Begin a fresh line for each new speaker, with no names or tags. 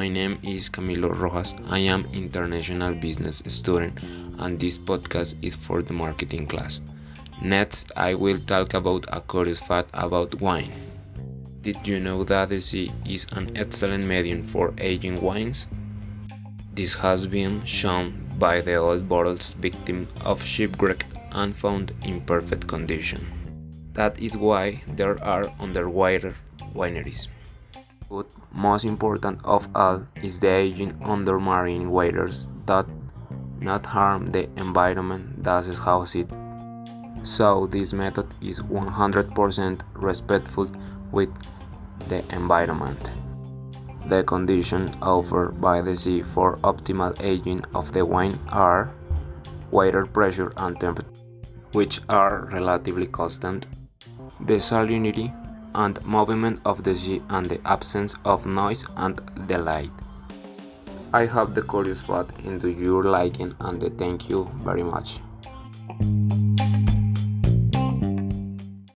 is Camilo Rojas. I am international business student and this podcast is for the marketing class. Next, I will talk about a curious fact about wine. Did you know that the sea is an excellent medium for aging wines? This has been shown by the old bottles victim of shipwreck and found in perfect condition. That is why there are underwater wineries. But most important of all is the aging under marine waters that not harm the environment thus house it. So this method is 100% respectful with the environment. The conditions offered by the sea for optimal aging of the wine are water pressure and temperature, which are relatively constant, the salinity and movement of the sea and the absence of noise and delight. I hope the curious fact into your liking and thank you very much.